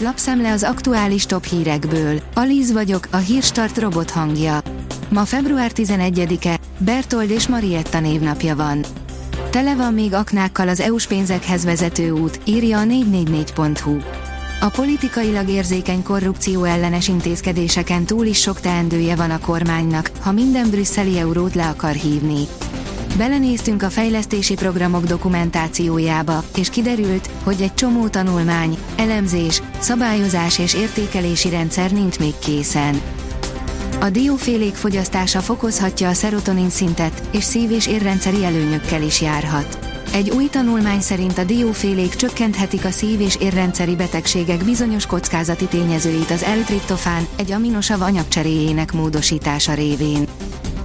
Lapszemle az aktuális top hírekből. Alíz vagyok, a hírstart robot hangja. Ma február 11-e, Bertold és Marietta névnapja van. Tele van még aknákkal az EU-s pénzekhez vezető út, írja a 444.hu. A politikailag érzékeny korrupció ellenes intézkedéseken túl is sok teendője van a kormánynak, ha minden brüsszeli eurót le akar hívni. Belenéztünk a fejlesztési programok dokumentációjába, és kiderült, hogy egy csomó tanulmány, elemzés, szabályozás és értékelési rendszer nincs még készen. A diófélék fogyasztása fokozhatja a szerotonin szintet, és szív- és érrendszeri előnyökkel is járhat. Egy új tanulmány szerint a diófélék csökkenthetik a szív- és érrendszeri betegségek bizonyos kockázati tényezőit az L-triptofán, egy aminosav anyagcseréjének módosítása révén.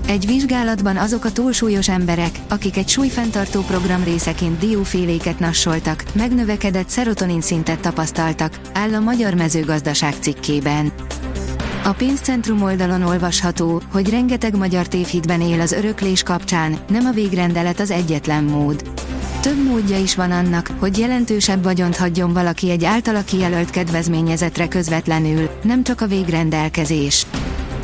Egy vizsgálatban azok a túlsúlyos emberek, akik egy súlyfenntartó program részeként dióféléket nassoltak, megnövekedett szerotonin szintet tapasztaltak, áll a Magyar Mezőgazdaság cikkében. A pénzcentrum oldalon olvasható, hogy rengeteg magyar tévhitben él az öröklés kapcsán, nem a végrendelet az egyetlen mód. Több módja is van annak, hogy jelentősebb vagyont hagyjon valaki egy általa kijelölt kedvezményezetre közvetlenül, nem csak a végrendelkezés.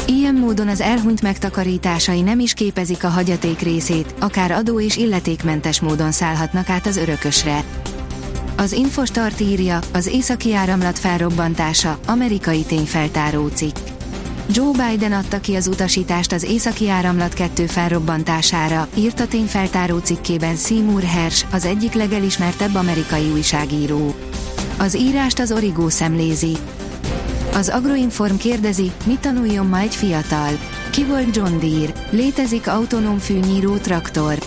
Ilyen módon az elhunyt megtakarításai nem is képezik a hagyaték részét, akár adó és illetékmentes módon szállhatnak át az örökösre. Az Infostart írja, az északi áramlat felrobbantása, amerikai tényfeltáró cikk. Joe Biden adta ki az utasítást az északi áramlat 2 felrobbantására, írta tényfeltáró cikkében Seymour Hersh, az egyik legelismertebb amerikai újságíró. Az írást az Origo szemlézi. Az Agroinform kérdezi, mit tanuljon ma egy fiatal. Ki volt John Deere? Létezik autonóm fűnyíró traktor.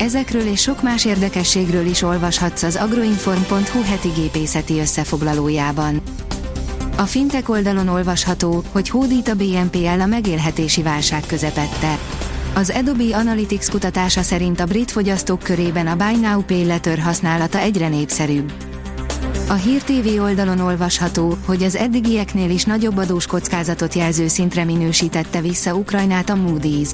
Ezekről és sok más érdekességről is olvashatsz az agroinform.hu heti gépészeti összefoglalójában. A fintek oldalon olvasható, hogy hódít a BNPL a megélhetési válság közepette. Az Adobe Analytics kutatása szerint a brit fogyasztók körében a Buy Now Pay Letter használata egyre népszerűbb. A Hír TV oldalon olvasható, hogy az eddigieknél is nagyobb adós kockázatot jelző szintre minősítette vissza Ukrajnát a Moody's.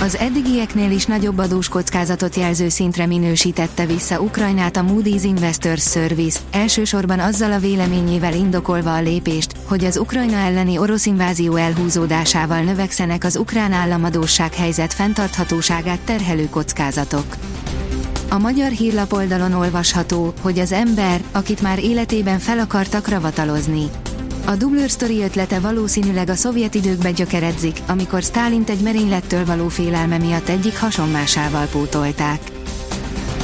Az eddigieknél is nagyobb adós kockázatot jelző szintre minősítette vissza Ukrajnát a Moody's Investors Service, elsősorban azzal a véleményével indokolva a lépést, hogy az Ukrajna elleni orosz invázió elhúzódásával növekszenek az ukrán államadóság helyzet fenntarthatóságát terhelő kockázatok. A magyar hírlap oldalon olvasható, hogy az ember, akit már életében fel akartak ravatalozni. A Dublőr sztori ötlete valószínűleg a szovjet időkbe gyökeredzik, amikor Stálint egy merénylettől való félelme miatt egyik hasonmásával pótolták.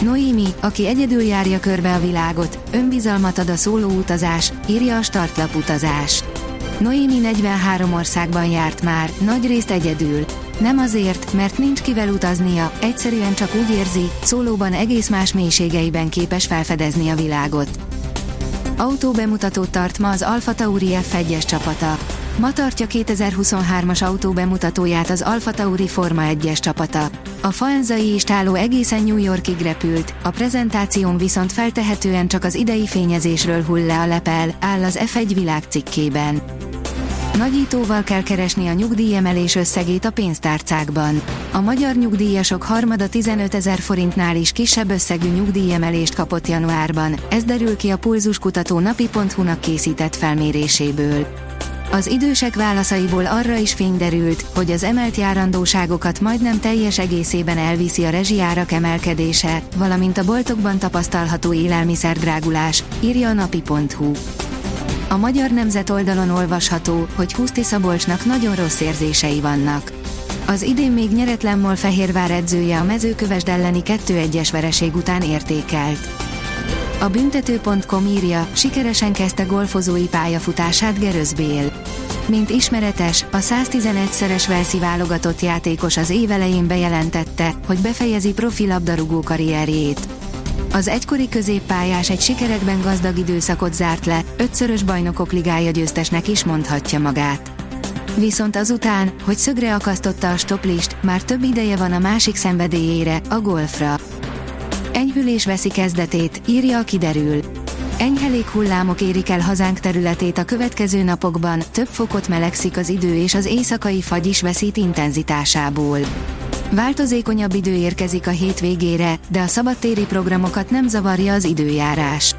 Noémi, aki egyedül járja körbe a világot, önbizalmat ad a szóló utazás, írja a startlap utazás. Noémi 43 országban járt már, nagy részt egyedül. Nem azért, mert nincs kivel utaznia, egyszerűen csak úgy érzi, szólóban egész más mélységeiben képes felfedezni a világot. Autó bemutatót tart ma az Alfa Tauri F1-es csapata. Ma tartja 2023-as autó bemutatóját az Alfa Tauri Forma 1-es csapata. A faenzai istáló egészen New Yorkig repült, a prezentáción viszont feltehetően csak az idei fényezésről hull le a lepel, áll az F1 világ cikkében. Nagyítóval kell keresni a nyugdíjemelés összegét a pénztárcákban. A magyar nyugdíjasok harmada 15 ezer forintnál is kisebb összegű nyugdíjemelést kapott januárban, ez derül ki a pulzuskutató napi.hu-nak készített felméréséből. Az idősek válaszaiból arra is fény derült, hogy az emelt járandóságokat majdnem teljes egészében elviszi a rezsijárak emelkedése, valamint a boltokban tapasztalható élelmiszerdrágulás, írja a napi.hu. A Magyar Nemzet oldalon olvasható, hogy Huszti Szabolcsnak nagyon rossz érzései vannak. Az idén még nyeretlen MOL Fehérvár edzője a mezőkövesd elleni 2-1-es vereség után értékelt. A büntető.com írja, sikeresen kezdte golfozói pályafutását Geröz Bél. Mint ismeretes, a 111-szeres Velszi válogatott játékos az évelején bejelentette, hogy befejezi profi labdarúgó karrierjét. Az egykori középpályás egy sikerekben gazdag időszakot zárt le, ötszörös bajnokok ligája győztesnek is mondhatja magát. Viszont azután, hogy szögre akasztotta a stoplist, már több ideje van a másik szenvedélyére, a golfra. Enyhülés veszi kezdetét, írja a kiderül. Enyhe hullámok érik el hazánk területét a következő napokban, több fokot melegszik az idő és az éjszakai fagy is veszít intenzitásából. Változékonyabb idő érkezik a hétvégére, de a szabadtéri programokat nem zavarja az időjárás.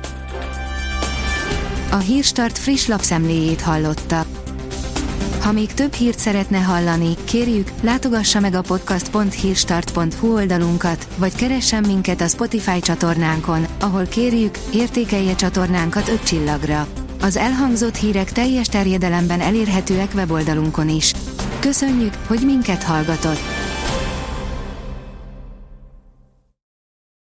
A Hírstart friss lapszemléjét hallotta. Ha még több hírt szeretne hallani, kérjük, látogassa meg a podcast.hírstart.hu oldalunkat, vagy keressen minket a Spotify csatornánkon, ahol kérjük, értékelje csatornánkat 5 csillagra. Az elhangzott hírek teljes terjedelemben elérhetőek weboldalunkon is. Köszönjük, hogy minket hallgatott!